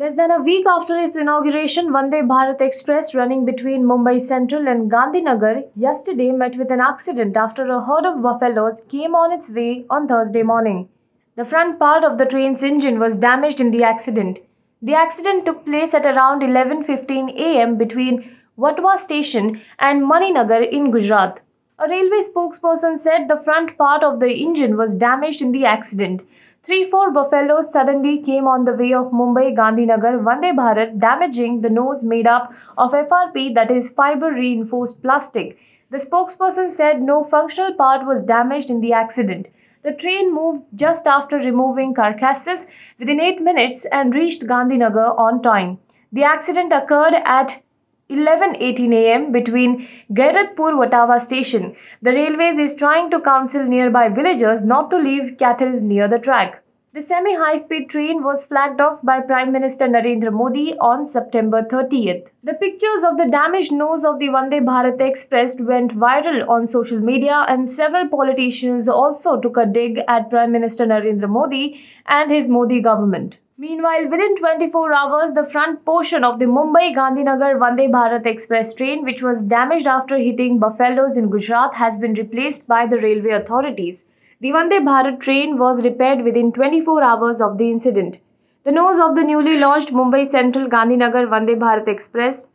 Less than a week after its inauguration, Vande Bharat Express running between Mumbai Central and Gandhinagar yesterday met with an accident after a herd of buffaloes came on its way on Thursday morning. The front part of the train's engine was damaged in the accident. The accident took place at around 11:15 a.m. between Vatwa station and Maninagar in Gujarat. A railway spokesperson said the front part of the engine was damaged in the accident. Three four buffaloes suddenly came on the way of Mumbai Gandhinagar Vande Bharat, damaging the nose made up of FRP, that is, fiber reinforced plastic. The spokesperson said no functional part was damaged in the accident. The train moved just after removing carcasses within 8 minutes and reached Gandhinagar on time. The accident occurred at 11:18 a.m. between Gairatpur Vatwa station. The railways is trying to counsel nearby villagers not to leave cattle near the track. The semi high speed train was flagged off by Prime Minister Narendra Modi on September 30th. The pictures of the damaged nose of the Vande Bharat Express went viral on social media, and several politicians also took a dig at Prime Minister Narendra Modi and his Modi government. Meanwhile, within 24 hours, the front portion of the Mumbai Gandhinagar Vande Bharat Express train, which was damaged after hitting buffaloes in Gujarat, has been replaced by the railway authorities. The Vande Bharat train was repaired within 24 hours of the incident. The nose of the newly launched Mumbai Central Gandhinagar Vande Bharat Express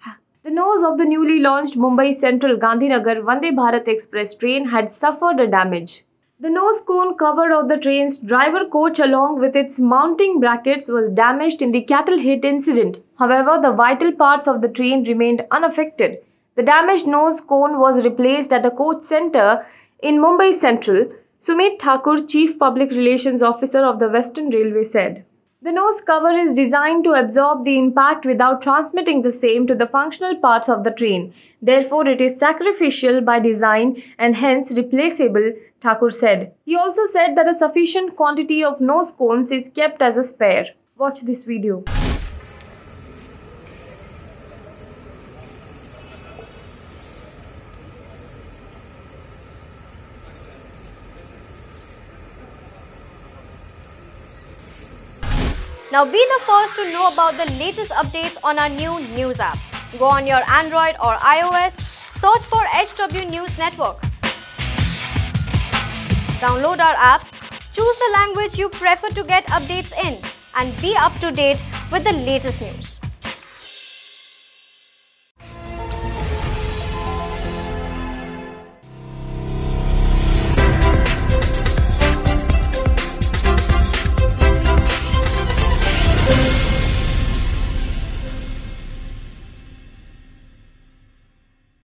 the nose of the newly launched Mumbai Central Gandhinagar Vande Bharat Express train had suffered a damage. The nose cone cover of the train's driver coach along with its mounting brackets was damaged in the cattle hit incident. However, the vital parts of the train remained unaffected. The damaged nose cone was replaced at a coach center in Mumbai Central Sumit Thakur, Chief Public Relations Officer of the Western Railway, said. The nose cover is designed to absorb the impact without transmitting the same to the functional parts of the train. Therefore, it is sacrificial by design and hence replaceable, Thakur said. He also said that a sufficient quantity of nose cones is kept as a spare. Watch this video. Now be the first to know about the latest updates on our new news app. Go on your Android or iOS, search for HW News Network. Download our app, choose the language you prefer to get updates in, and be up to date with the latest news.